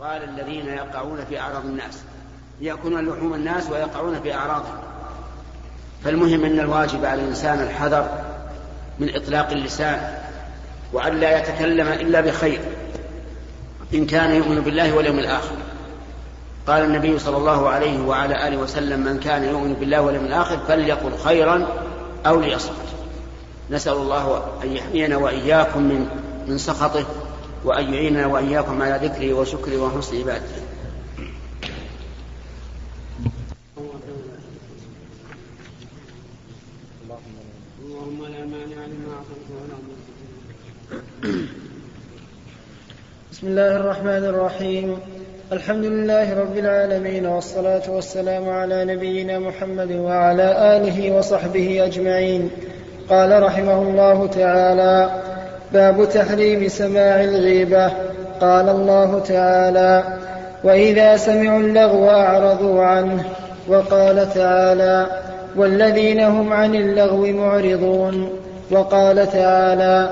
قال الذين يقعون في أعراض الناس. يأكلون لحوم الناس ويقعون في أعراضهم. فالمهم أن الواجب على الإنسان الحذر من إطلاق اللسان وأن لا يتكلم إلا بخير إن كان يؤمن بالله واليوم الآخر. قال النبي صلى الله عليه وعلى آله وسلم من كان يؤمن بالله واليوم الآخر فليقل خيرا أو ليصمت. نسأل الله أن يحمينا وإياكم من من سخطه وأن يعيننا وإياكم على ذكره وشكره وحسن عبادته اللهم لا مانع لما أعطيت ولا بسم الله الرحمن الرحيم. الحمد لله رب العالمين والصلاة والسلام على نبينا محمد وعلى آله وصحبه أجمعين. قال رحمه الله تعالى باب تحريم سماع الغيبة. قال الله تعالى وإذا سمعوا اللغو أعرضوا عنه. وقال تعالى والذين هم عن اللغو معرضون. وقال تعالى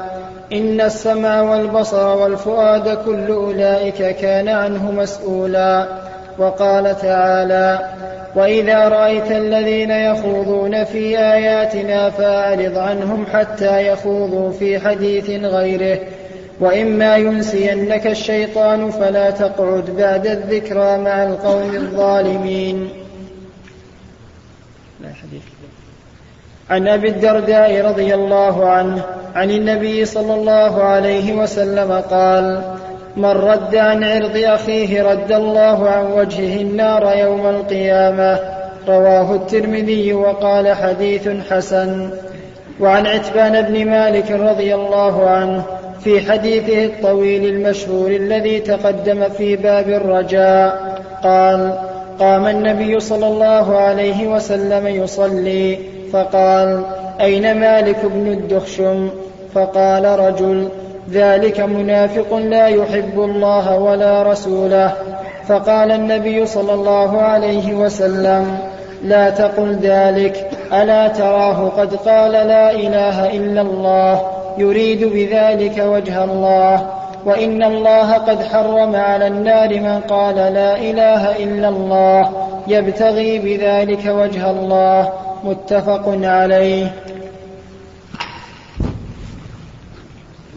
إن السمع والبصر والفؤاد كل أولئك كان عنه مسؤولا. وقال تعالى وإذا رأيت الذين يخوضون في آياتنا فأعرض عنهم حتى يخوضوا في حديث غيره. وإما ينسينك الشيطان فلا تقعد بعد الذكرى مع القوم الظالمين. عن أبي الدرداء رضي الله عنه عن النبي صلى الله عليه وسلم قال من رد عن عرض أخيه رد الله عن وجهه النار يوم القيامة. رواه الترمذي وقال حديث حسن. وعن عتبان بن مالك رضي الله عنه في حديثه الطويل المشهور الذي تقدم في باب الرجاء قال قام النبي صلى الله عليه وسلم يصلي فقال أين مالك بن الدخشم؟ فقال رجل ذلك منافق لا يحب الله ولا رسوله. فقال النبي صلى الله عليه وسلم لا تقل ذلك. ألا تراه قد قال لا إله إلا الله يريد بذلك وجه الله. وإن الله قد حرم على النار من قال لا إله إلا الله يبتغي بذلك وجه الله. متفق عليه.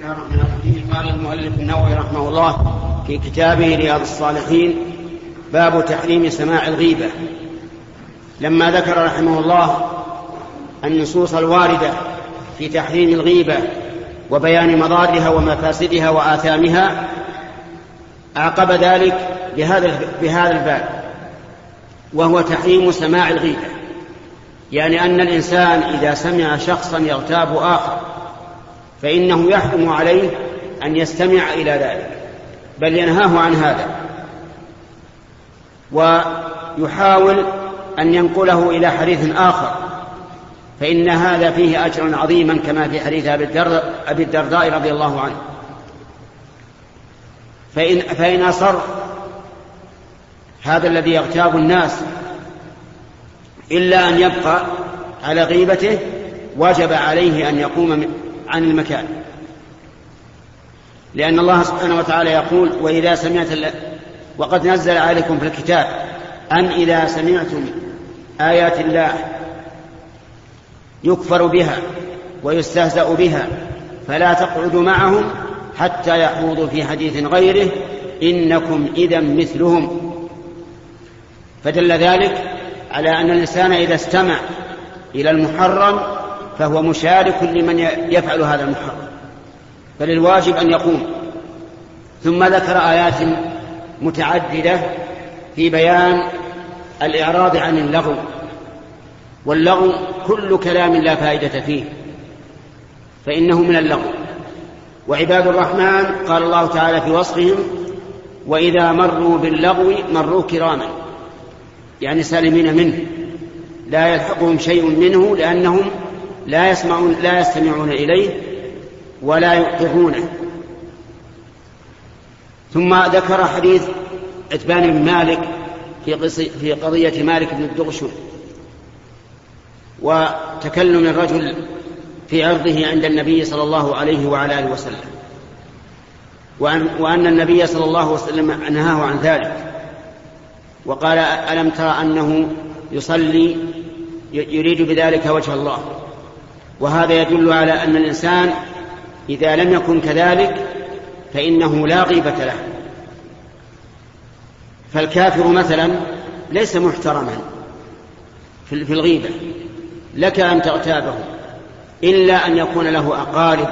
قال المؤلف النووي رحمه الله في كتابه رياض الصالحين باب تحريم سماع الغيبة. لما ذكر رحمه الله النصوص الواردة في تحريم الغيبة وبيان مضارها ومفاسدها وآثامها عقب ذلك بهذا بهذا الباب وهو تحريم سماع الغيبة. يعني أن الإنسان إذا سمع شخصا يغتاب آخر فإنه يحكم عليه أن يستمع إلى ذلك بل ينهاه عن هذا ويحاول أن ينقله إلى حديث آخر فإن هذا فيه أجرا عظيما كما في حديث أبي الدرداء رضي الله عنه. فإن, فإن أصر هذا الذي يغتاب الناس إلا أن يبقى على غيبته وجب عليه أن يقوم عن المكان. لأن الله سبحانه وتعالى يقول وإذا سمعت وقد نزل عليكم في الكتاب أن إذا سمعتم آيات الله يكفر بها ويستهزأ بها فلا تقعدوا معهم حتى يخوضوا في حديث غيره إنكم إذا مثلهم. فدل ذلك على أن الإنسان إذا استمع إلى المحرم فهو مشارك لمن يفعل هذا المحرم. فللواجب أن يقوم. ثم ذكر آيات متعددة في بيان الإعراض عن اللغو. واللغو كل كلام لا فائدة فيه. فإنه من اللغو. وعباد الرحمن قال الله تعالى في وصفهم وإذا مروا باللغو مروا كراما. يعني سالمين منه. لا يلحقهم شيء منه لأنهم لا يسمعون لا يستمعون إليه ولا يؤطرونه ثم ذكر حديث عتبان بن مالك في في قضية مالك بن الدغشم وتكلم الرجل في عرضه عند النبي صلى الله عليه وعلى آله وسلم. وأن, وأن النبي صلى الله عليه وسلم نهاه عن ذلك. وقال ألم ترى أنه يصلي يريد بذلك وجه الله. وهذا يدل على أن الإنسان إذا لم يكن كذلك فإنه لا غيبة له. فالكافر مثلا ليس محترما في الغيبة لك أن تغتابه إلا أن يكون له أقارب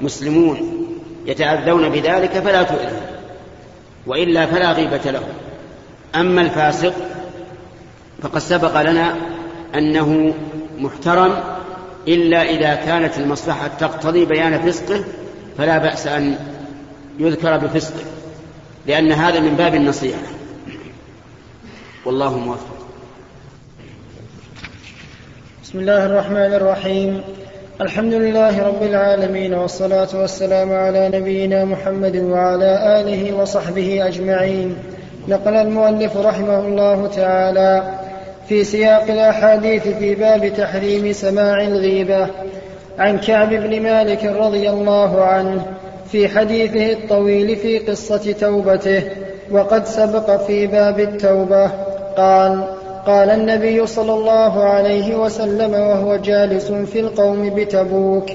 مسلمون يتأذون بذلك فلا تؤذه وإلا فلا غيبة له. أما الفاسق فقد سبق لنا أنه محترم إلا إذا كانت المصلحة تقتضي بيان فسقه فلا بأس أن يذكر بفسقه لأن هذا من باب النصيحة. والله موفق. بسم الله الرحمن الرحيم. الحمد لله رب العالمين والصلاة والسلام على نبينا محمد وعلى آله وصحبه أجمعين. نقل المؤلف رحمه الله تعالى في سياق الأحاديث في باب تحريم سماع الغيبة عن كعب بن مالك رضي الله عنه في حديثه الطويل في قصة توبته وقد سبق في باب التوبة. قال قال النبي صلى الله عليه وسلم وهو جالس في القوم بتبوك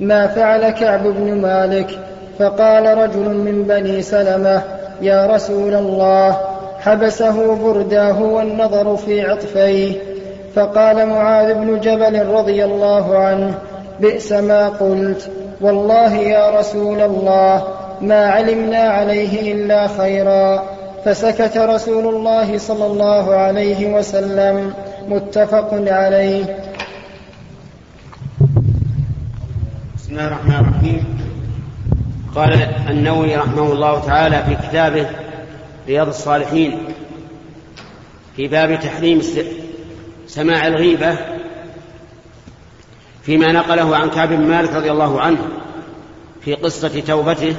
ما فعل كعب بن مالك؟ فقال رجل من بني سلمة يا رسول الله حبسه برداه والنظر في عطفيه فقال معاذ بن جبل رضي الله عنه بئس ما قلت والله يا رسول الله ما علمنا عليه إلا خيرا. فسكت رسول الله صلى الله عليه وسلم متفق عليه. بسم الله الرحمن الرحيم. قال النووي رحمه الله تعالى في كتابه رياض الصالحين في باب تحريم سماع الغيبة فيما نقله عن كعب بن مالك رضي الله عنه في قصة توبته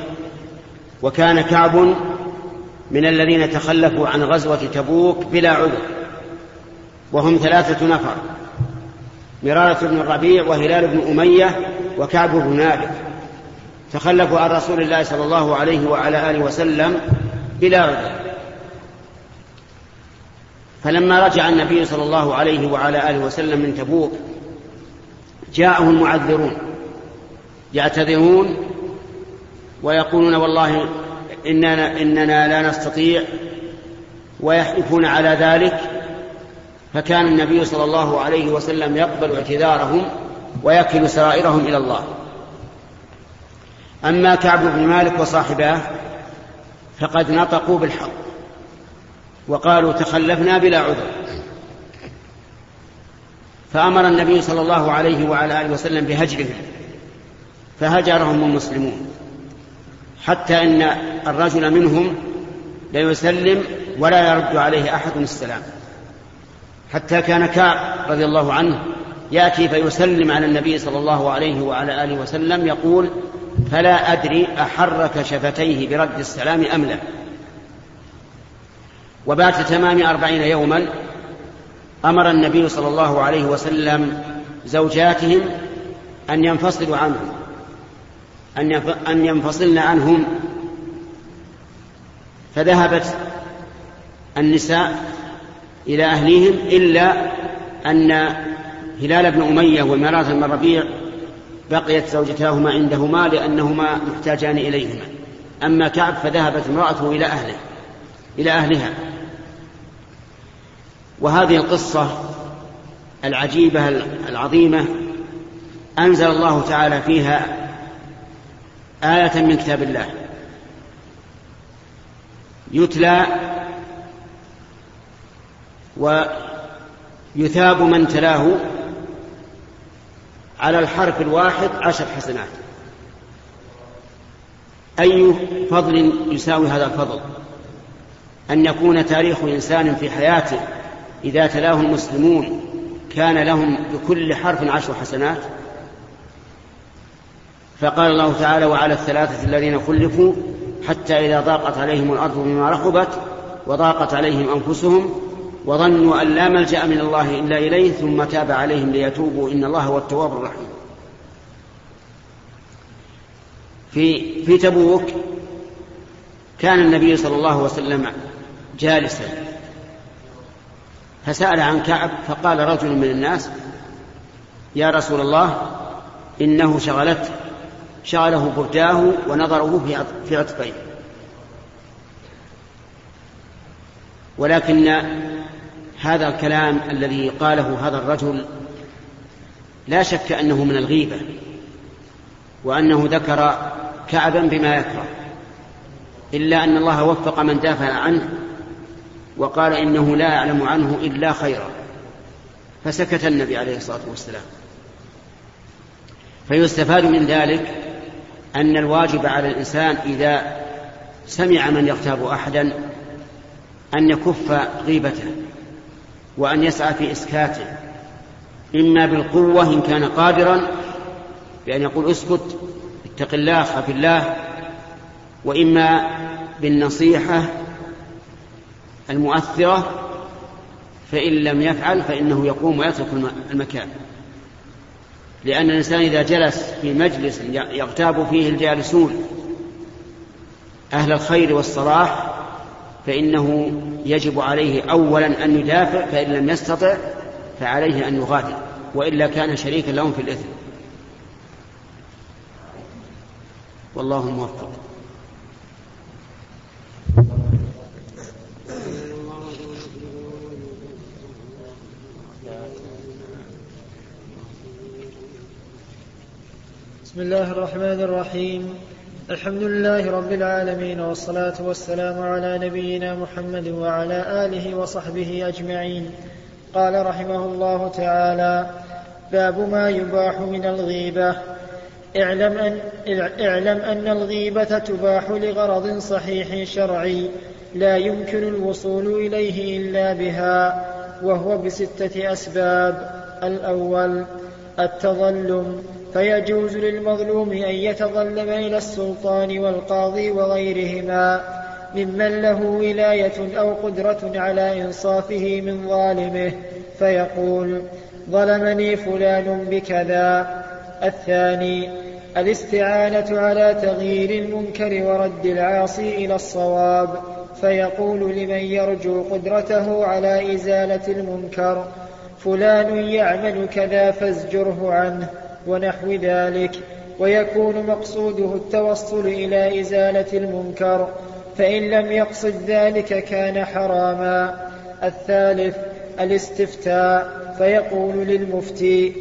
وكان كعب من الذين تخلفوا عن غزوة تبوك بلا عذر وهم ثلاثة نفر مرارة بن الربيع وهلال بن أمية وكعب بن مالك تخلفوا عن رسول الله صلى الله عليه وعلى آله وسلم بلا عذر فلما رجع النبي صلى الله عليه وعلى آله وسلم من تبوك جاءه المعذرون يعتذرون ويقولون والله إننا, إننا لا نستطيع ويحلفون على ذلك. فكان النبي صلى الله عليه وسلم يقبل اعتذارهم ويكل سرائرهم إلى الله. أما كعب بن مالك وصاحباه فقد نطقوا بالحق وقالوا تخلفنا بلا عذر. فأمر النبي صلى الله عليه وعلى آله وسلم بهجرهم فهجرهم المسلمون حتى إن الرجل منهم ليسلم ولا يرد عليه أحد السلام حتى كان كعب رضي الله عنه يأتي فيسلم على النبي صلى الله عليه وعلى آله وسلم يقول فلا أدري أحرك شفتيه برد السلام أم لا. وبعد تمام أربعين يوما أمر النبي صلى الله عليه وسلم زوجاتهم أن ينفصلوا عنهم أن ينفصلن عنهم. فذهبت النساء إلى أهليهم إلا أن هلال بن أمية ومرات بن ربيع بقيت زوجتاهما عندهما لأنهما محتاجان إليهما. أما كعب فذهبت امرأته إلى أهله إلى أهلها. وهذه القصة العجيبة العظيمة أنزل الله تعالى فيها آية من كتاب الله. يتلى ويثاب من تلاه على الحرف الواحد عشر حسنات. أي فضل يساوي هذا الفضل؟ أن يكون تاريخ إنسان في حياته إذا تلاه المسلمون كان لهم بكل حرف عشر حسنات؟ فقال الله تعالى وعلى الثلاثة الذين خلفوا حتى إذا ضاقت عليهم الأرض بما رحبت وضاقت عليهم أنفسهم وظنوا أن لا ملجأ من الله إلا إليه ثم تاب عليهم ليتوبوا. إن الله هو التواب الرحيم. في في تبوك كان النبي صلى الله عليه وسلم جالسا. فسأل عن كعب فقال رجل من الناس يا رسول الله إنه شغلته شغله برداه ونظره في عطفيه ولكن هذا الكلام الذي قاله هذا الرجل لا شك أنه من الغيبة وأنه ذكر كعبا بما يكره إلا أن الله وفق من دافع عنه وقال إنه لا يعلم عنه إلا خيرا. فسكت النبي عليه الصلاة والسلام. فيستفاد من ذلك أن الواجب على الإنسان إذا سمع من يغتاب أحدا أن يكف غيبته. وأن يسعى في إسكاته. إما بالقوة إن كان قادرا بأن يقول اسكت اتق الله خاف الله. وإما بالنصيحة المؤثرة فإن لم يفعل فإنه يقوم ويترك المكان. لأن الإنسان إذا جلس في مجلس يغتاب فيه الجالسون أهل الخير والصلاح فإنه يجب عليه اولا أن يدافع فإن لم يستطع فعليه أن يغادر وإلا كان شريكا لهم في الإثم. والله الموفق بسم الله الرحمن الرحيم. الحمد لله رب العالمين والصلاة والسلام على نبينا محمد وعلى آله وصحبه أجمعين. قال رحمه الله تعالى باب ما يباح من الغيبة. اعلم أن, اعلم أن الغيبة تباح لغرض صحيح شرعي لا يمكن الوصول إليه إلا بها وهو بستة أسباب. الأول التظلم. فيجوز للمظلوم أن يتظلم إلى السلطان والقاضي وغيرهما ممن له ولاية أو قدرة على إنصافه من ظالمه فيقول ظلمني فلان بكذا. الثاني الاستعانة على تغيير المنكر ورد العاصي إلى الصواب. فيقول لمن يرجو قدرته على إزالة المنكر فلان يعمل كذا فازجره عنه. ونحو ذلك ويكون مقصوده التوصل إلى إزالة المنكر فإن لم يقصد ذلك كان حراما. الثالث الاستفتاء فيقول للمفتي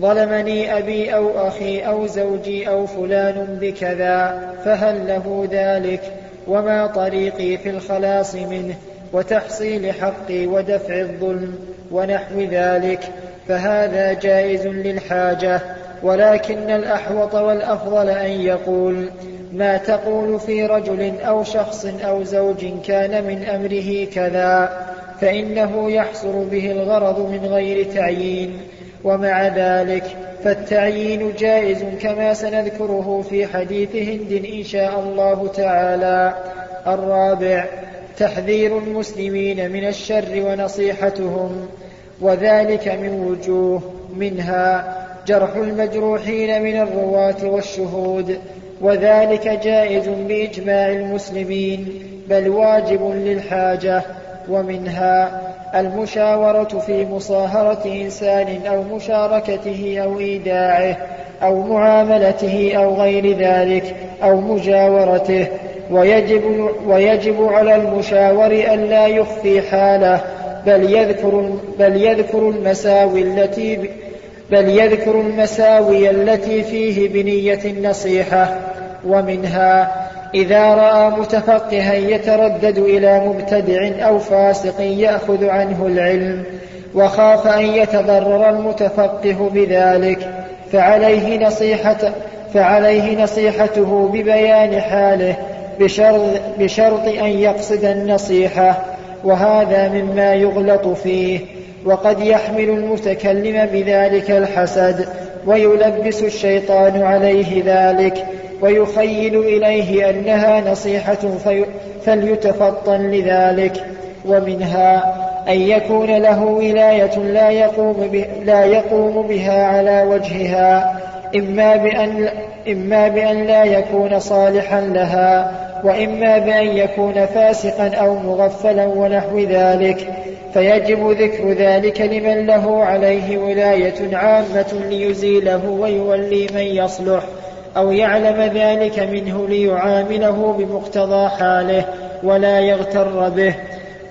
ظلمني أبي أو أخي أو زوجي أو فلان بكذا فهل له ذلك؟ وما طريقي في الخلاص منه وتحصيل حقي ودفع الظلم ونحو ذلك فهذا جائز للحاجة. ولكن الأحوط والأفضل أن يقول ما تقول في رجل أو شخص أو زوج كان من أمره كذا فإنه يحصل به الغرض من غير تعيين ومع ذلك فالتعيين جائز كما سنذكره في حديث هند إن شاء الله تعالى. الرابع تحذير المسلمين من الشر ونصيحتهم وذلك من وجوه منها جرح المجروحين من الرواة والشهود وذلك جائز بإجماع المسلمين بل واجب للحاجة ومنها المشاورة في مصاهرة إنسان أو مشاركته أو إيداعه أو معاملته أو غير ذلك أو مجاورته ويجب, ويجب على المشاور أن لا يخفي حاله بل يذكر, بل يذكر المساوي التي بل يذكر المساوي التي فيه بنية النصيحة ومنها إذا رأى متفقها يتردد إلى مبتدع أو فاسق يأخذ عنه العلم وخاف أن يتضرر المتفقه بذلك فعليه نصيحة فعليه نصيحته ببيان حاله بشرط, بشرط أن يقصد النصيحة وهذا مما يغلط فيه. وقد يحمل المتكلم بذلك الحسد ويلبس الشيطان عليه ذلك ويخيل إليه أنها نصيحة فليتفطن لذلك. ومنها أن يكون له ولاية لا يقوم, لا يقوم بها على وجهها إما بأن, إما بأن لا يكون صالحا لها وإما بأن يكون فاسقا أو مغفلا ونحو ذلك. فيجب ذكر ذلك لمن له عليه ولاية عامة ليزيله ويولي من يصلح أو يعلم ذلك منه ليعامله بمقتضى حاله ولا يغتر به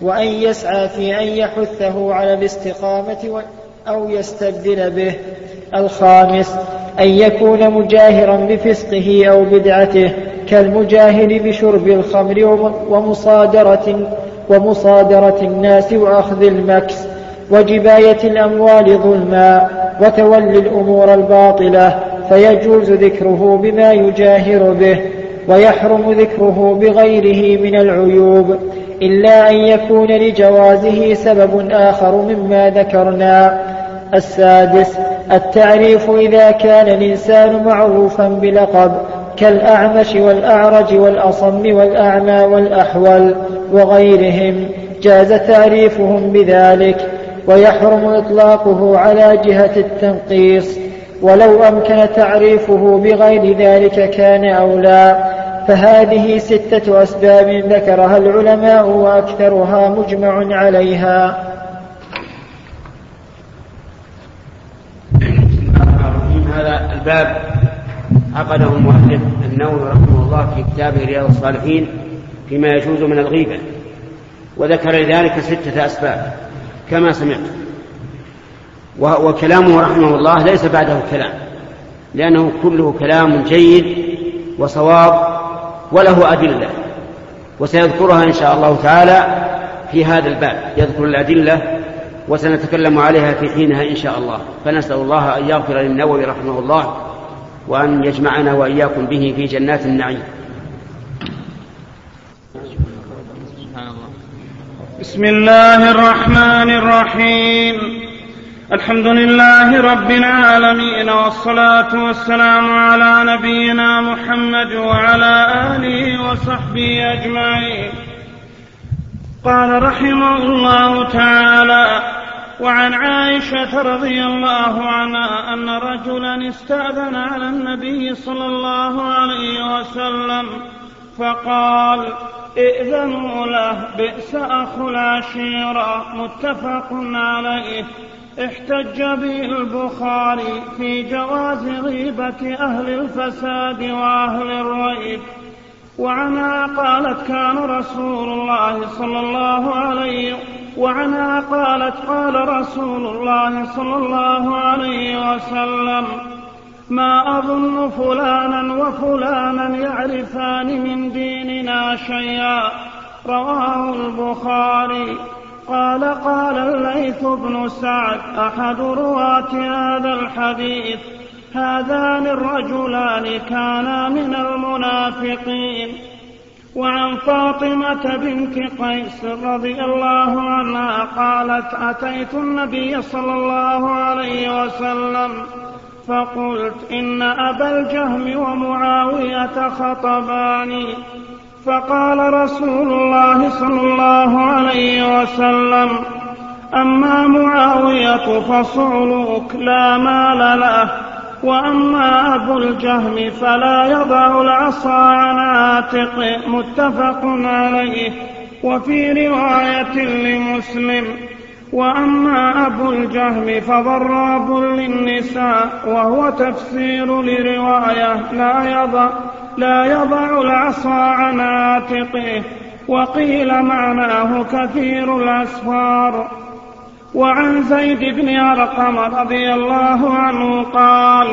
وأن يسعى في أن يحثه على الاستقامة أو يستبدل به. الخامس أن يكون مجاهرا بفسقه أو بدعته كالمجاهر بشرب الخمر ومصادرة ومصادرة الناس وأخذ المكس وجباية الأموال ظلما وتولي الأمور الباطلة فيجوز ذكره بما يجاهر به ويحرم ذكره بغيره من العيوب إلا أن يكون لجوازه سبب آخر مما ذكرنا. السادس التعريف إذا كان الإنسان معروفا بلقب كالأعمش والأعرج والأصم والأعمى والأحول. وغيرهم جاز تعريفهم بذلك ويحرم إطلاقه على جهة التنقيص ولو أمكن تعريفه بغير ذلك كان أولى فهذه ستة أسباب ذكرها العلماء وأكثرها مجمع عليها. هذا الباب عقده المؤلف النووي رحمه الله في كتابه رياض الصالحين فيما يجوز من الغيبة. وذكر لذلك ستة أسباب كما سمعت. وكلامه رحمه الله ليس بعده كلام لأنه كله كلام جيد وصواب وله أدلة وسيذكرها إن شاء الله تعالى في هذا الباب. يذكر الأدلة وسنتكلم عليها في حينها إن شاء الله. فنسأل الله أن يغفر للنووي رحمه الله وأن يجمعنا وإياكم به في جنات النعيم. بسم الله الرحمن الرحيم. الحمد لله رب العالمين والصلاة والسلام على نبينا محمد وعلى آله وصحبه أجمعين. قال رحمه الله تعالى وعن عائشة رضي الله عنها أن رجلا استأذن على النبي صلى الله عليه وسلم فقال ائذنوا له بئس أخو العشيرة متفق عليه. احتج به البخاري في جواز غيبة أهل الفساد وأهل الريب. وعنها قالت كان رسول الله صلى الله عليه وعنها قالت قال رسول الله صلى الله عليه وسلم. ما أظن فلانا وفلانا يعرفان من ديننا شيئا. رواه البخاري. قال قال الليث بن سعد أحد رواة هذا الحديث هذان الرجلان كانا من المنافقين. وعن فاطمة بنت قيس رضي الله عنها قالت أتيت النبي صلى الله عليه وسلم فقلت إن أبا الجهم ومعاوية خطباني فقال رسول الله صلى الله عليه وسلم أما معاوية فصعلوك لا مال له وأما أبو الجهم فلا يضع العصا عن عاتقه متفق عليه. وفي رواية لمسلم وأما أبو الجهم فضراب للنساء وهو تفسير لرواية. لا يضع لا يضع العصا عن عاتقه وقيل معناه كثير الأسفار. وعن زيد بن أرقم رضي الله عنه قال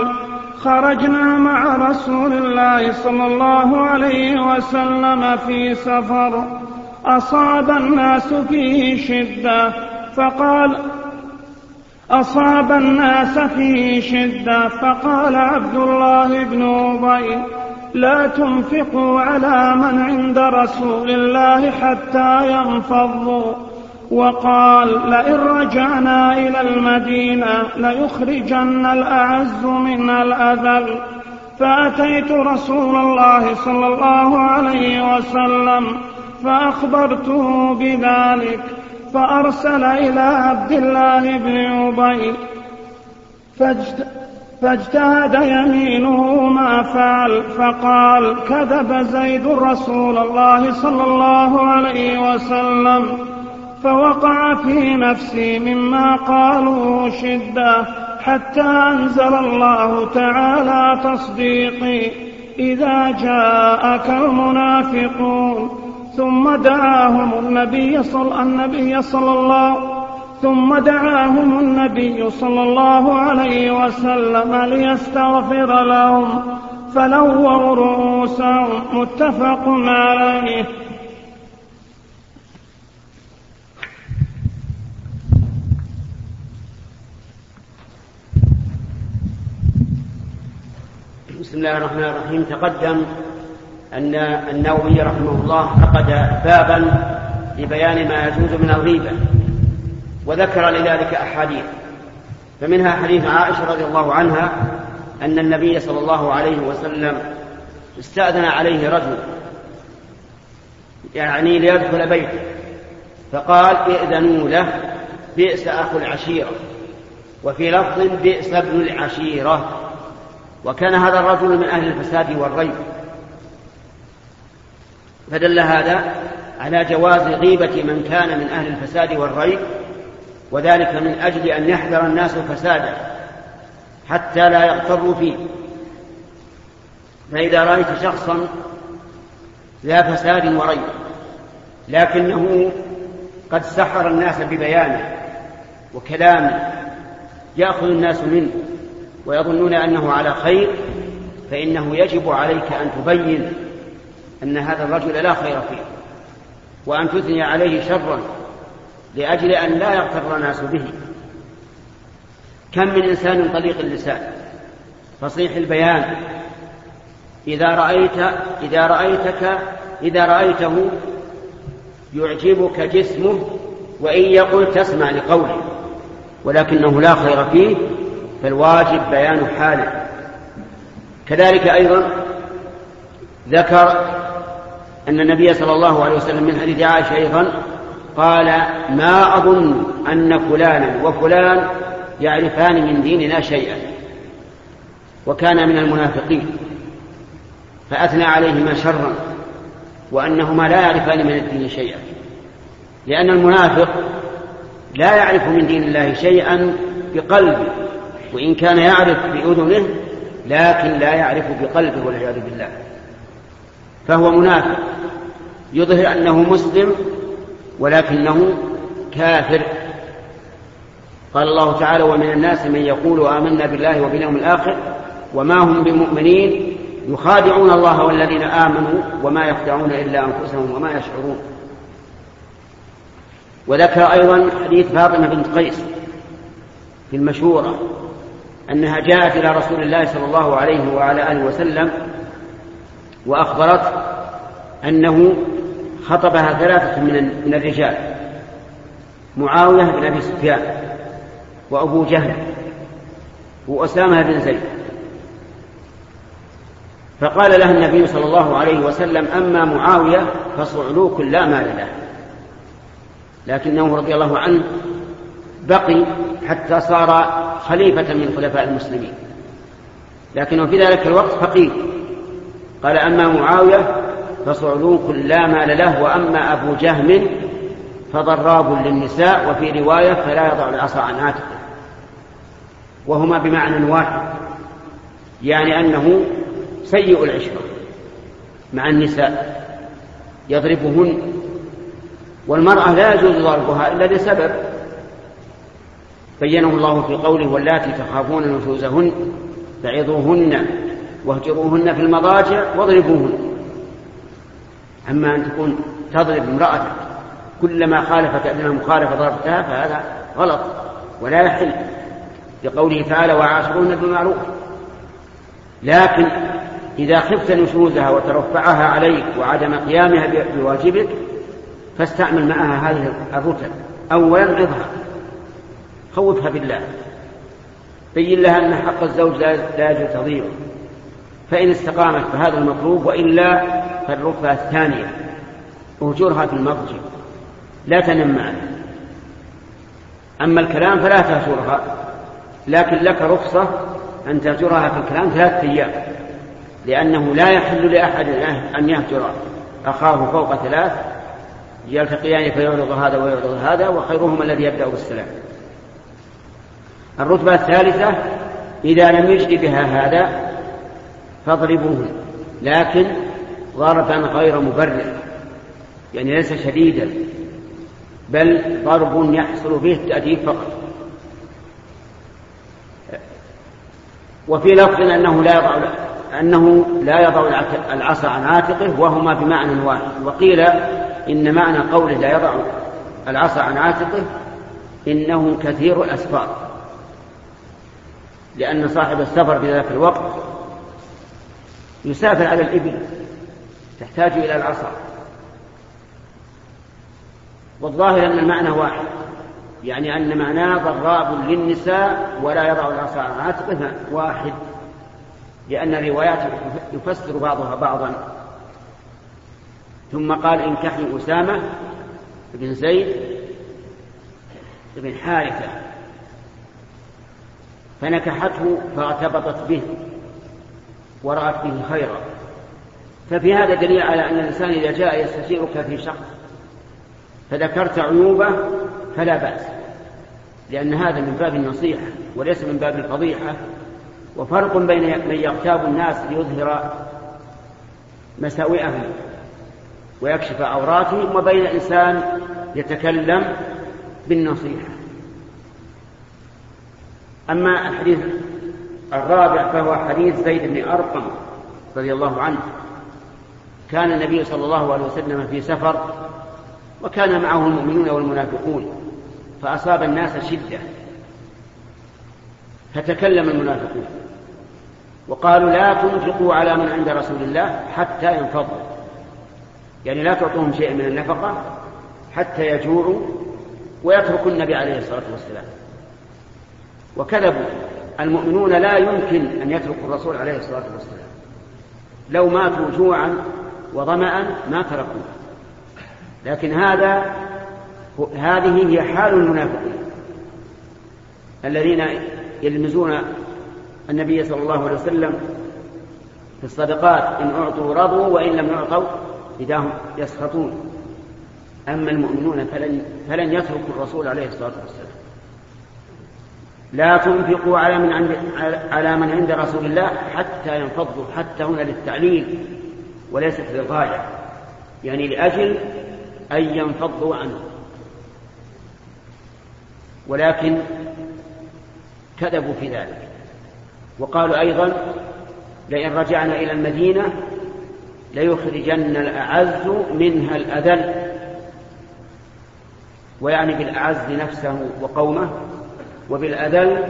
خرجنا مع رسول الله صلى الله عليه وسلم في سفر. أصاب الناس فيه شدة فقال أصاب الناس فيه شدة فقال عبد الله بن أبي لا تنفقوا على من عند رسول الله حتى ينفضوا. وقال لئن رجعنا إلى المدينة ليخرجن الأعز من الأذل. فأتيت رسول الله صلى الله عليه وسلم فأخبرته بذلك. فأرسل إلى عبد الله بن أبي. فاجتهد يمينه ما فعل فقال كذب زيد رسول الله صلى الله عليه وسلم فوقع في نفسي مما قالوا شدة حتى أنزل الله تعالى تصديقي إذا جاءك المنافقون. ثم دعاهم النبي صلى النبي صلى الله ثم دعاهم النبي صلى الله عليه وسلم ليستغفر لهم فلووا رؤوسهم متفق عليه. بسم الله الرحمن الرحيم. تقدم أن النووي رحمه الله عقد بابا لبيان ما يجوز من الغيبة وذكر لذلك أحاديث. فمنها حديث عائشة رضي الله عنها أن النبي صلى الله عليه وسلم استأذن عليه رجل يعني ليدخل بيته فقال ائذنوا له بئس أخو العشيرة. وفي لفظ بئس ابن العشيرة. وكان هذا الرجل من أهل الفساد والريب. فدل هذا على جواز غيبة من كان من أهل الفساد والريب وذلك من أجل أن يحذر الناس فساده حتى لا يغتروا فيه. فإذا رأيت شخصا ذا فساد وريب لكنه قد سحر الناس ببيانه وكلامه يأخذ الناس منه ويظنون أنه على خير فإنه يجب عليك أن تبين أن هذا الرجل لا خير فيه وأن تثني عليه شرا لأجل أن لا يغتر الناس به. كم من إنسان طليق اللسان. فصيح البيان. إذا رأيت إذا رأيتك إذا رأيته يعجبك جسمه وإن يقل تسمع لقوله. ولكنه لا خير فيه فالواجب بيان حاله. كذلك أيضا ذكر أن النبي صلى الله عليه وسلم من حديث عائشة أيضا قال ما أظن أن فلانا وفلان يعرفان من ديننا شيئا وكان من المنافقين فأثنى عليهما شرا وأنهما لا يعرفان من الدين شيئا. لأن المنافق لا يعرف من دين الله شيئا بقلبه وإن كان يعرف بأذنه لكن لا يعرف بقلبه والعياذ بالله فهو منافق. يظهر أنه مسلم ولكنه كافر. قال الله تعالى ومن الناس من يقول آمنا بالله وباليوم الآخر وما هم بمؤمنين يخادعون الله والذين آمنوا وما يخدعون إلا أنفسهم وما يشعرون. وذكر أيضا حديث فاطمة بنت قيس في المشهورة أنها جاءت إلى رسول الله صلى الله عليه وعلى آله وسلم وأخبرت أنه خطبها ثلاثة من من الرجال معاوية بن أبي سفيان وأبو جهل وأسامة بن زيد. فقال لها النبي صلى الله عليه وسلم أما معاوية فصعلوك لا مال له. لكنه رضي الله عنه بقي حتى صار خليفة من خلفاء المسلمين. لكنه في ذلك الوقت فقير قال أما معاوية فصعلوك لا مال له وأما أبو جهم فضراب للنساء وفي رواية فلا يضع العصا عن عاتقه. وهما بمعنى واحد يعني أنه سيء العشرة مع النساء يضربهن والمرأة لا يجوز ضربها إلا لسبب. بينه الله في قوله واللاتي تخافون نشوزهن فعظوهن واهجروهن في المضاجع واضربوهن. أما أن تكون تضرب امرأتك كلما خالفت أدنى مخالفة ضربتها فهذا غلط ولا يحل. لقوله تعالى وعاشرون بالمعروف لكن إذا خفت نشوزها وترفعها عليك وعدم قيامها بواجبك فاستعمل معها هذه الرتب. أولا عظها خوفها بالله. بين لها أن حق الزوج لا يجوز تضييعه. فإن استقامت فهذا المطلوب وإلا فالركبة الثانية أهجرها في المضجع لا تنم معها أما الكلام فلا تهجرها لكن لك رخصة أن تهجرها في الكلام ثلاثة أيام لأنه لا يحل لأحد أن يهجر أخاه فوق ثلاث يلتقيان فيعرض هذا ويعرض هذا وخيرهما الذي يبدأ بالسلام. الرتبة الثالثة إذا لم يجد بها هذا فاضربوه لكن ضربا غير مبرر يعني ليس شديدا بل ضرب يحصل به التأديب فقط. وفي لفظ أنه لا يضع أنه لا يضع العصا عن عاتقه وهما بمعنى واحد. وقيل إن معنى قوله لا يضع العصا عن عاتقه إنه كثير الأسفار لأن صاحب السفر في ذاك الوقت يسافر على الإبل. تحتاج إلى العصا. والظاهر أن المعنى واحد يعني أن معناه ضراب للنساء ولا يضع العصا. على عاتقه واحد لأن الروايات يفسر بعضها بعضا. ثم قال انكحي أسامة بن زيد بن حارثة فنكحته فارتبطت به ورأت به خيرا. ففي هذا دليل على أن الإنسان إذا جاء يستشيرك في شخص فذكرت عيوبه فلا بأس لأن هذا من باب النصيحة وليس من باب الفضيحة وفرق بين من يغتاب الناس ليظهر مساوئهم ويكشف عوراتهم وبين إنسان يتكلم بالنصيحة. أما الحديث الرابع فهو حديث زيد بن أرقم رضي الله عنه. كان النبي صلى الله عليه وسلم في سفر وكان معه المؤمنون والمنافقون فأصاب الناس شدة فتكلم المنافقون وقالوا لا تنفقوا على من عند رسول الله حتى ينفضوا يعني لا تعطوهم شيئا من النفقة حتى يجوعوا ويتركوا النبي عليه الصلاة والسلام. وكذبوا المؤمنون لا يمكن أن يتركوا الرسول عليه الصلاة والسلام لو ماتوا جوعا وظمأ ما تركوه لكن هذا هذه هي حال المنافقين الذين يلمزون النبي صلى الله عليه وسلم في الصدقات إن أعطوا رضوا وإن لم يعطوا إذا هم يسخطون. أما المؤمنون فلن, فلن يتركوا الرسول عليه الصلاة والسلام. لا تنفقوا على من عند على من عند رسول الله حتى ينفضوا حتى هنا للتعليل. وليست للغاية يعني لأجل أن ينفضوا عنه. ولكن كذبوا في ذلك وقالوا أيضا لئن رجعنا إلى المدينة ليخرجن الأعز منها الأذل. ويعني بالأعز نفسه وقومه وبالأذل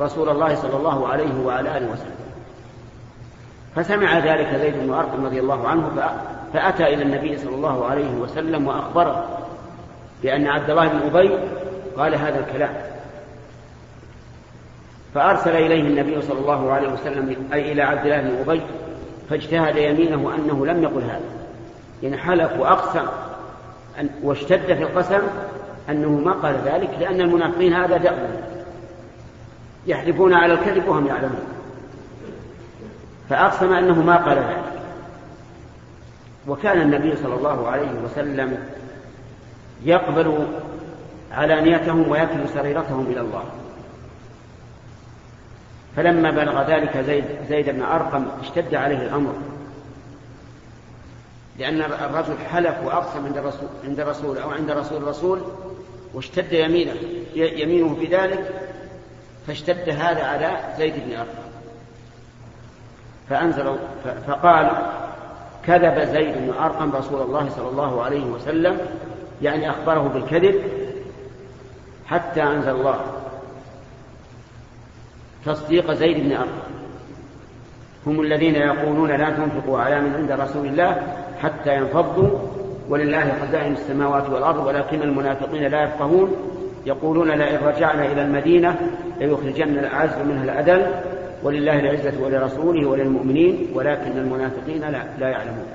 رسول الله صلى الله عليه وعلى آله وسلم. فسمع ذلك زيد بن أرقم رضي الله عنه فأتى إلى النبي صلى الله عليه وسلم وأخبره بأن عبد الله بن أبي قال هذا الكلام. فأرسل إليه النبي صلى الله عليه وسلم أي إلى عبد الله بن أبي فاجتهد يمينه أنه لم يقل هذا. يعني حلف وأقسم أن واشتد في القسم أنه ما قال ذلك لأن المنافقين هذا دأب. يحلفون على الكذب وهم يعلمون. فأقسم أنه ما قال ذلك وكان النبي صلى الله عليه وسلم يقبل علانيتهم ويكل سريرتهم إلى الله. فلما بلغ ذلك زيد, زيد بن أرقم اشتد عليه الأمر. لأن الرجل حلف وأقسم عند الرسول, عند الرسول أو عند رسول الرسول واشتد يمينه يمينه في ذلك فاشتد هذا على زيد بن أرقم. فأنزل فقال كذب زيد بن أرقم رسول الله صلى الله عليه وسلم يعني أخبره بالكذب حتى أنزل الله تصديق زيد بن أرقم. هم الذين يقولون لا تنفقوا على من عند رسول الله حتى ينفضوا ولله خزائن السماوات والأرض ولكن المنافقين لا يفقهون يقولون لئن رجعنا إلى المدينة ليخرجن الأعز منها الأذل. ولله العزة ولرسوله وللمؤمنين ولكن المنافقين لا, لا يعلمون.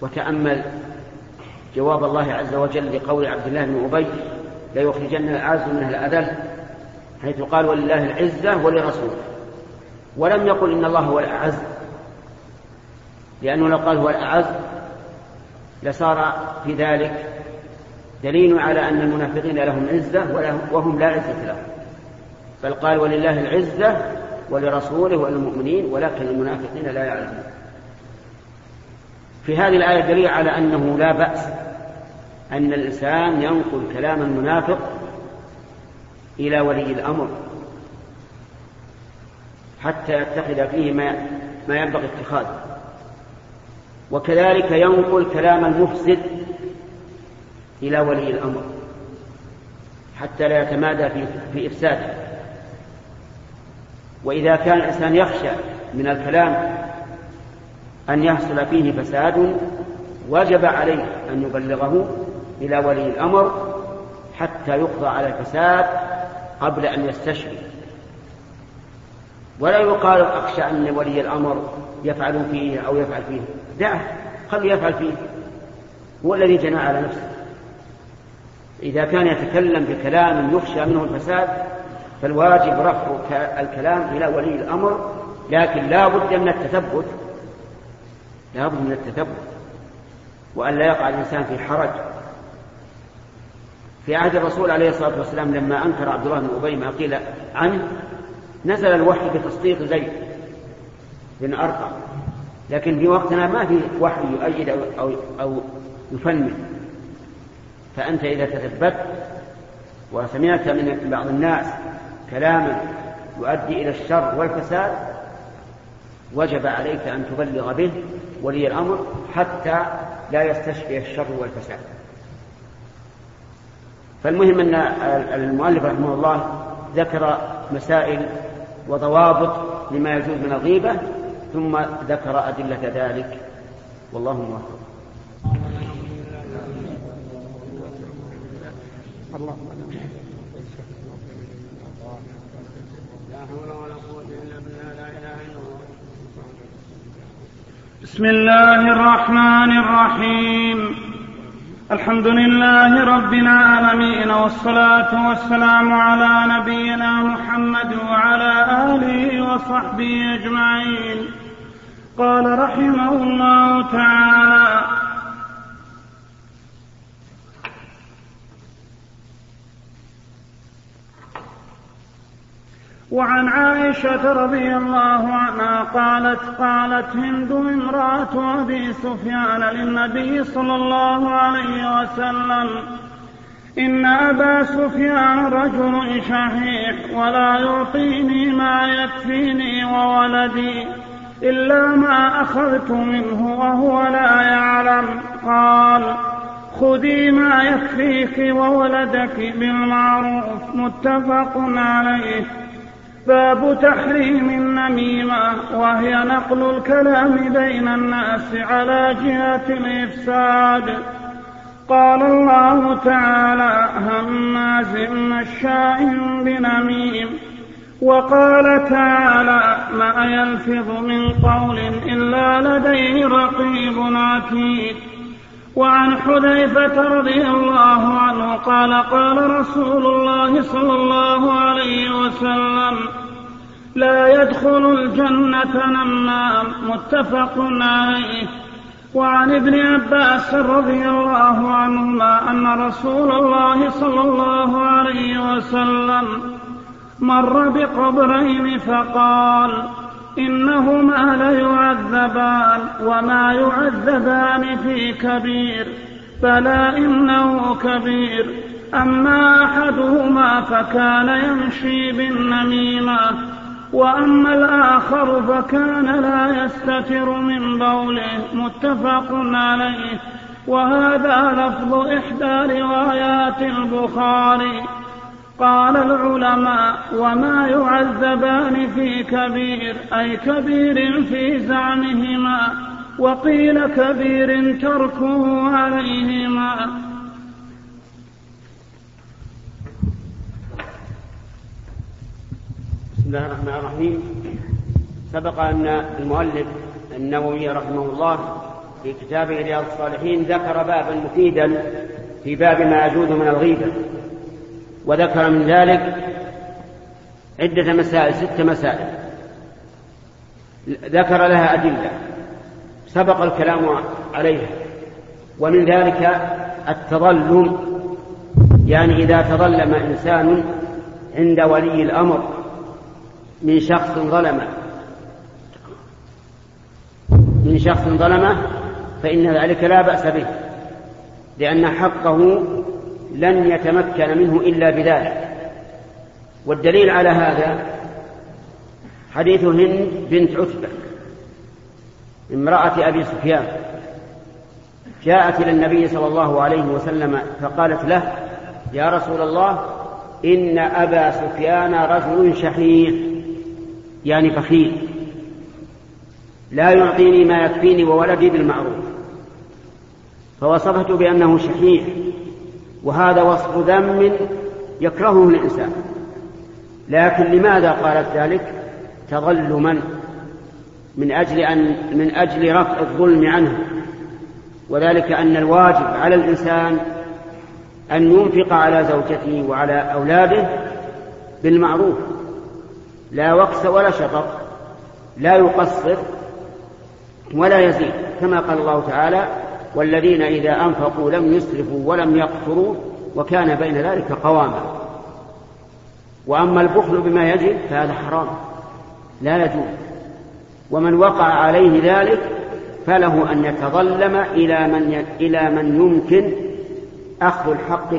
وتأمل جواب الله عز وجل لقول عبد الله بن أبي ليخرجن الأعز منها الأذل حيث قال ولله العزة ولرسوله ولم يقل إن الله هو الأعز لأنه لو قال هو الأعز لصار في ذلك دليل على أن المنافقين لهم عزة وهم لا عزة لهم. بل قال ولله العزة ولرسوله وللمؤمنين ولكن المنافقين لا يعلمون. في هذه الآية دليل على أنه لا بأس أن الإنسان ينقل كلام المنافق إلى ولي الأمر حتى يتخذ فيه ما ما ينبغي اتخاذه. وكذلك ينقل كلام المفسد إلى ولي الأمر حتى لا يتمادى في, في إفساده. وإذا كان الإنسان يخشى من الكلام أن يحصل فيه فساد وجب عليه أن يبلغه إلى ولي الأمر حتى يقضى على الفساد قبل أن يستشري ولا يقال أخشى أن ولي الأمر يفعل فيه أو يفعل فيه. دعه خليه يفعل فيه. هو الذي جنى على نفسه. إذا كان يتكلم بكلام يخشى منه الفساد فالواجب رفع الكلام إلى ولي الأمر لكن لا بد من التثبت لا بد من التثبت وأن لا يقع الإنسان في حرج. في عهد الرسول عليه الصلاة والسلام لما أنكر عبد الله بن أبي ما قيل عنه نزل الوحي بتصديق زيد بن أرقم. لكن في وقتنا ما في وحي يؤيد أو, أو, أو يفنن. فأنت إذا تثبت وسمعت من بعض الناس كلاما يؤدي إلى الشر والفساد وجب عليك أن تبلغ به ولي الأمر حتى لا يستشفي الشر والفساد. فالمهم أن المؤلف رحمه الله ذكر مسائل وضوابط لما يجوز من الغيبة ثم ذكر أدلة ذلك. والله موفق. بسم الله الرحمن الرحيم. الحمد لله رب العالمين والصلاة والسلام على نبينا محمد وعلى آله وصحبه أجمعين. قال رحمه الله تعالى وعن عائشة رضي الله عنها قالت قالت هند امرأة أبي سفيان للنبي صلى الله عليه وسلم إن أبا سفيان رجل شحيح ولا يعطيني ما يكفيني وولدي إلا ما أخذت منه وهو لا يعلم. قال خذي ما يكفيك وولدك بالمعروف متفق عليه. باب تحريم النميمة وهي نقل الكلام بين الناس على جهة الإفساد. قال الله تعالى هماز مشاء بنميم وقال تعالى ما يلفظ من قول إلا لديه رقيب عتيد وعن حذيفة رضي الله عنه قال قال رسول الله صلى الله عليه وسلم لا يدخل الجنة نمام متفق عليه. وعن ابن عباس رضي الله عنهما أن رسول الله صلى الله عليه وسلم مر بقبرين فقال إنهما ليعذبان وما يعذبان في كبير بلى إنه كبير. أما أحدهما فكان يمشي بالنميمة وأما الآخر فكان لا يستتر من بوله متفق عليه. وهذا لفظ إحدى روايات البخاري. قال العلماء وما يعذبان في كبير أي كبير في زعمهما وقيل كبير تركه عليهما. بسم الله الرحمن الرحيم. سبق أن المؤلف النووي رحمه الله في كتابه رياض الصالحين ذكر بابا مفيدا في باب ما يجوز من الغيبة. وذكر من ذلك عدة مسائل ست مسائل. ذكر لها أدلة سبق الكلام عليها ومن ذلك التظلم يعني إذا تظلم إنسان عند ولي الأمر من شخص ظلمه من شخص ظلمه فإن ذلك لا بأس به لأن حقه لن يتمكن منه إلا بذلك. والدليل على هذا حديث هند بنت عتبة امرأة أبي سفيان. جاءت إلى النبي صلى الله عليه وسلم فقالت له يا رسول الله إن أبا سفيان رجل شحيح يعني بخيل لا يعطيني ما يكفيني وولدي بالمعروف فوصفته بأنه شحيح وهذا وصف ذم يكرهه الإنسان. لكن لماذا قالت ذلك؟ تظلما من أجل أن من أجل رفع الظلم عنه. وذلك أن الواجب على الإنسان أن ينفق على زوجته وعلى أولاده بالمعروف. لا وقس ولا شطط لا يقصر ولا يزيد كما قال الله تعالى والذين إذا أنفقوا لم يسرفوا ولم يقتروا وكان بين ذلك قواما. وأما البخل بما يجب فهذا حرام لا يجوز. ومن وقع عليه ذلك فله أن يتظلم إلى من إلى من يمكن أخذ الحق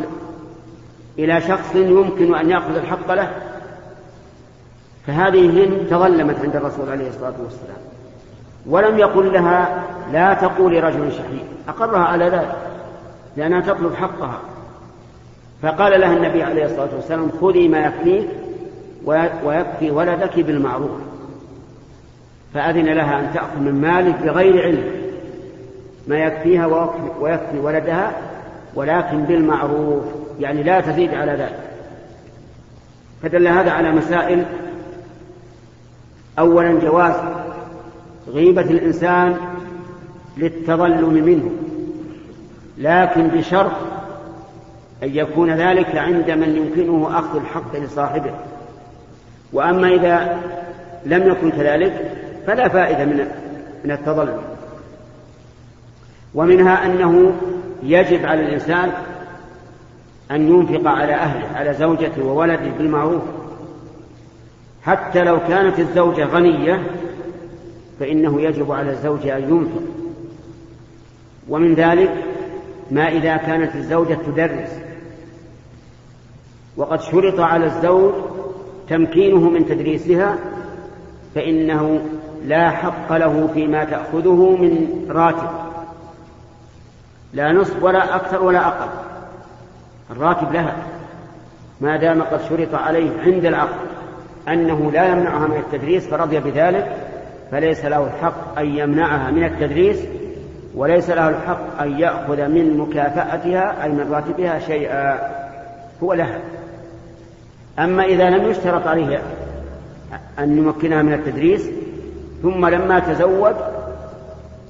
إلى شخص يمكن أن يأخذ الحق له. فهذه هند تظلمت عند الرسول عليه الصلاة والسلام. ولم يقل لها لا تقولي رجل شحيح. أقرها على ذلك لأنها تطلب حقها. فقال لها النبي عليه الصلاة والسلام خذي ما يكفيك ويكفي ولدك بالمعروف. فأذن لها أن تأخذ من مالك بغير علم ما يكفيها ويكفي ولدها ولكن بالمعروف. يعني لا تزيد على ذلك. فدل هذا على مسائل. أولا جواز غيبة الإنسان للتظلم منه لكن بشرط أن يكون ذلك عند من يمكنه أخذ الحق لصاحبه. وأما إذا لم يكن كذلك فلا فائدة من من التظلم. ومنها أنه يجب على الإنسان أن ينفق على أهله على زوجته وولده بالمعروف. حتى لو كانت الزوجة غنية فإنه يجب على الزوج أن ينفق. ومن ذلك ما إذا كانت الزوجة تدرس. وقد شرط على الزوج تمكينه من تدريسها فإنه لا حق له فيما تأخذه من راتب. لا نصف ولا أكثر ولا أقل. الراتب لها. ما دام قد شرط عليه عند العقد أنه لا يمنعها من التدريس فرضي بذلك فليس له الحق أن يمنعها من التدريس وليس له الحق أن يأخذ من مكافأتها أي من راتبها شيئا هو لها. أما إذا لم يشترط عليه أن يمكنها من التدريس ثم لما تزوج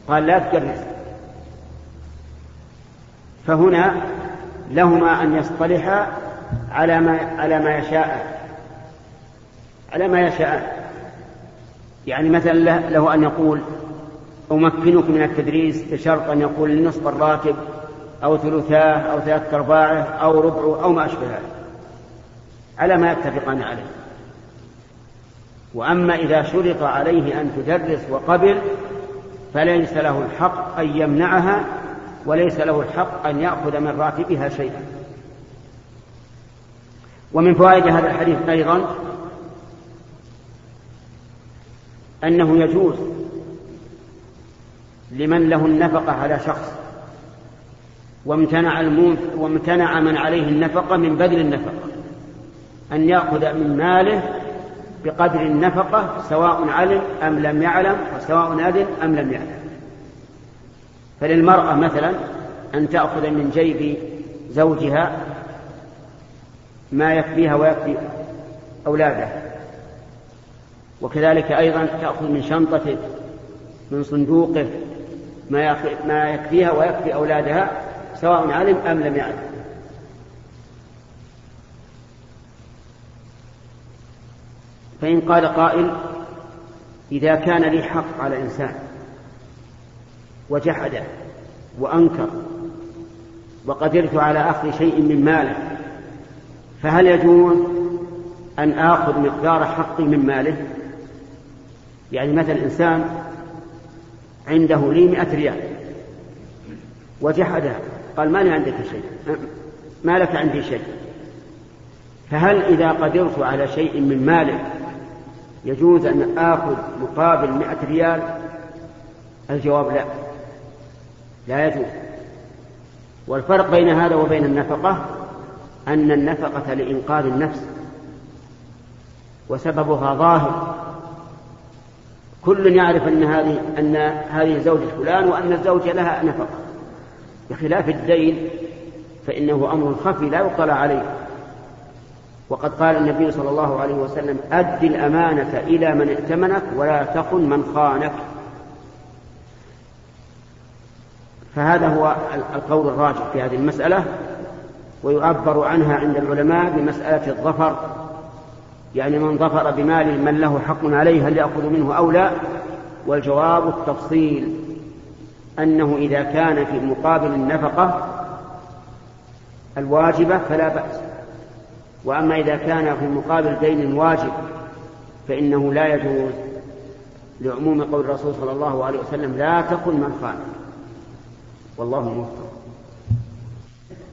قال لا تدرس. فهنا لهما أن يصطلحا على ما على ما يشاء على ما يشاء. يعني مثلا له أن يقول أمكنك من التدريس بشرط أن يقول نصف الراتب أو ثلثاه أو ثلاثة أرباعه أو ربعه أو ما أشبه ذلك على ما يتفقان عليه. وأما إذا شرط عليه أن تدرس وقبل فليس له الحق أن يمنعها وليس له الحق أن يأخذ من راتبها شيئا. ومن فوائد هذا الحديث أيضا أنه يجوز لمن له النفقة على شخص وامتنع وامتنع من عليه النفقة من بذل النفقة أن يأخذ من ماله بقدر النفقة سواء علم أم لم يعلم وسواء أذن أم لم يعلم. فللمرأة مثلا أن تأخذ من جيب زوجها ما يكفيها ويكفي أولادها وكذلك أيضا تأخذ من شنطته من صندوقه ما يكفيها ويكفي أولادها سواء علم أم لم يعلم. فإن قال قائل إذا كان لي حق على إنسان وجحد وأنكر وقدرت على أخذ شيء من ماله فهل يجوز أن آخذ مقدار حقي من ماله؟ يعني مثلا إنسان عنده لي مئة ريال وجحدها قال ما لي عندك شيء ما لك عندي شيء. فهل إذا قدرت على شيء من ماله يجوز أن آخذ مقابل مئة ريال؟ الجواب لا. لا يجوز. والفرق بين هذا وبين النفقة أن النفقة لإنقاذ النفس وسببها ظاهر. كل يعرف أن هذه أن هذه زوجة فلان وأن الزوجة لها نفقة. بخلاف الدين فإنه أمر خفي لا يطلع عليه. وقد قال النبي صلى الله عليه وسلم أد الأمانة إلى من ائتمنك ولا تخن من خانك. فهذا هو القول الراجح في هذه المسألة ويعبر عنها عند العلماء بمسألة الظفر. يعني من ظفر بمال من له حق عليه هل يأخذ منه أو لا؟ والجواب التفصيل أنه إذا كان في مقابل النفقة الواجبة فلا بأس. وأما إذا كان في مقابل دين واجب فإنه لا يجوز. لعموم قول الرسول صلى الله عليه وسلم لا تكن من خان. والله موفق.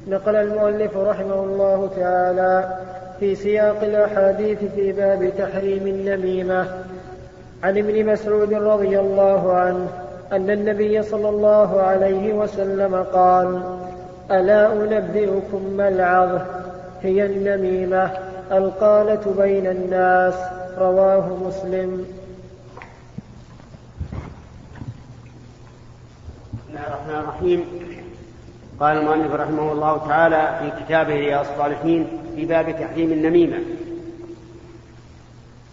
نقل المؤلف رحمه الله تعالى في سياق الأحاديث في باب تحريم النميمة. عن ابن مسعود رضي الله عنه أن النبي صلى الله عليه وسلم قال ألا أنبئكم ما العظ هي النميمة القالة بين الناس. رواه مسلم. بسم الله الرحمن الرحيم. قال المؤلف رحمه الله تعالى في كتابه رياض الصالحين في باب تحريم النميمة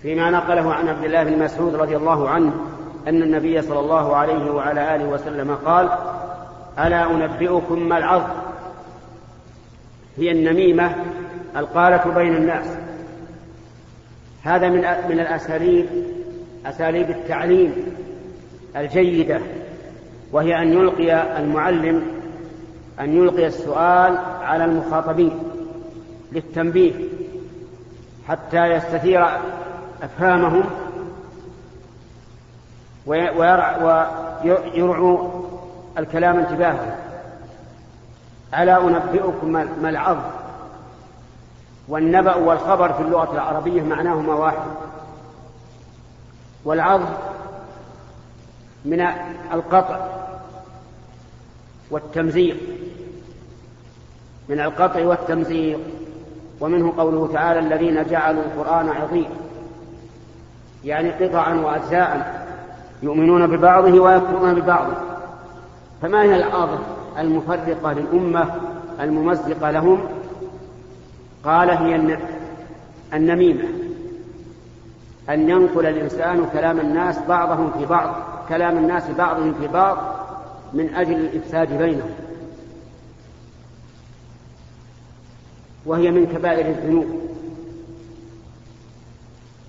فيما نقله عن عبد الله بن مسعود رضي الله عنه أن النبي صلى الله عليه وعلى آله وسلم قال ألا أنبئكم ما العظ هي النميمة القالة بين الناس. هذا من من الأساليب أساليب التعليم الجيدة وهي أن يلقي المعلم أن يلقي السؤال على المخاطبين للتنبيه حتى يستثير أفهامهم ويرعوا الكلام انتباههم. ألا أنبئكم ما العظ والنبأ والخبر في اللغة العربية معناهما واحد. والعظ من القطع والتمزيق. من القطع والتمزيق ومنه قوله تعالى الذين جعلوا القرآن عظيم. يعني قطعا وأجزاء يؤمنون ببعضه ويكفرون ببعضه. فما هي العظم المفرقة للأمة الممزقة لهم؟ قال هي النميمة. أن ينقل الإنسان كلام الناس بعضهم في بعض كلام الناس بعضهم في بعض من أجل الإفساد بينهم. وهي من كبائر الذنوب.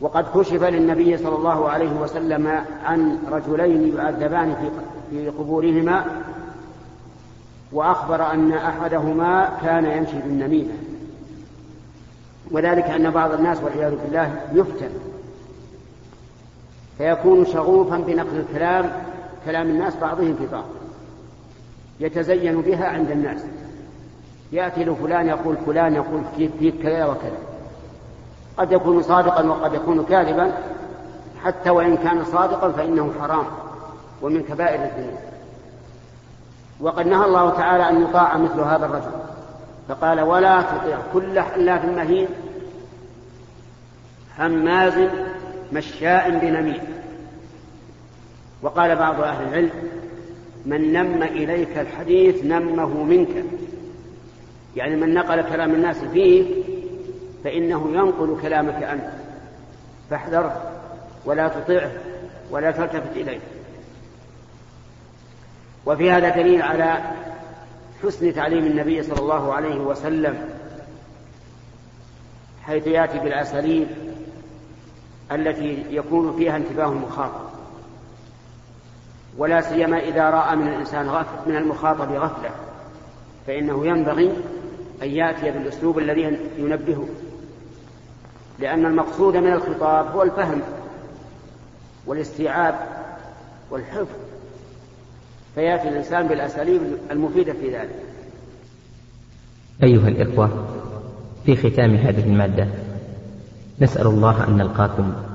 وقد كشف للنبي صلى الله عليه وسلم عن رجلين يعذبان في قبورهما وأخبر أن أحدهما كان يمشي بالنميمة. وذلك أن بعض الناس والعياذ بالله يفتن. فيكون شغوفا بنقل الكلام كلام الناس بعضهم في بعض. يتزين بها عند الناس. يأتي له فلان يقول فلان يقول فيك كذا وكذا. قد يكون صادقا وقد يكون كاذبا. حتى وإن كان صادقا فإنه حرام ومن كبائر الذنوب. وقد نهى الله تعالى أن يطاع مثل هذا الرجل. فقال ولا تطيع كل حلاف مهين هماز مشاء بنميم. وقال بعض أهل العلم من نم إليك الحديث نمه منك. يعني من نقل كلام الناس فيه فإنه ينقل كلامك أنت. فاحذره ولا تطيعه ولا تلتفت إليه. وفي هذا دليل على حسن تعليم النبي صلى الله عليه وسلم حيث يأتي بالأساليب التي يكون فيها انتباه المخاطب. ولا سيما إذا رأى من الإنسان غفل من المخاطب غفلة فإنه ينبغي أن يأتي بالأسلوب الذي ينبهه لأن المقصود من الخطاب هو الفهم والاستيعاب والحفظ فيأتي الإنسان بالأساليب المفيدة في ذلك. أيها الإخوة في ختام هذه المادة نسأل الله أن نلقاكم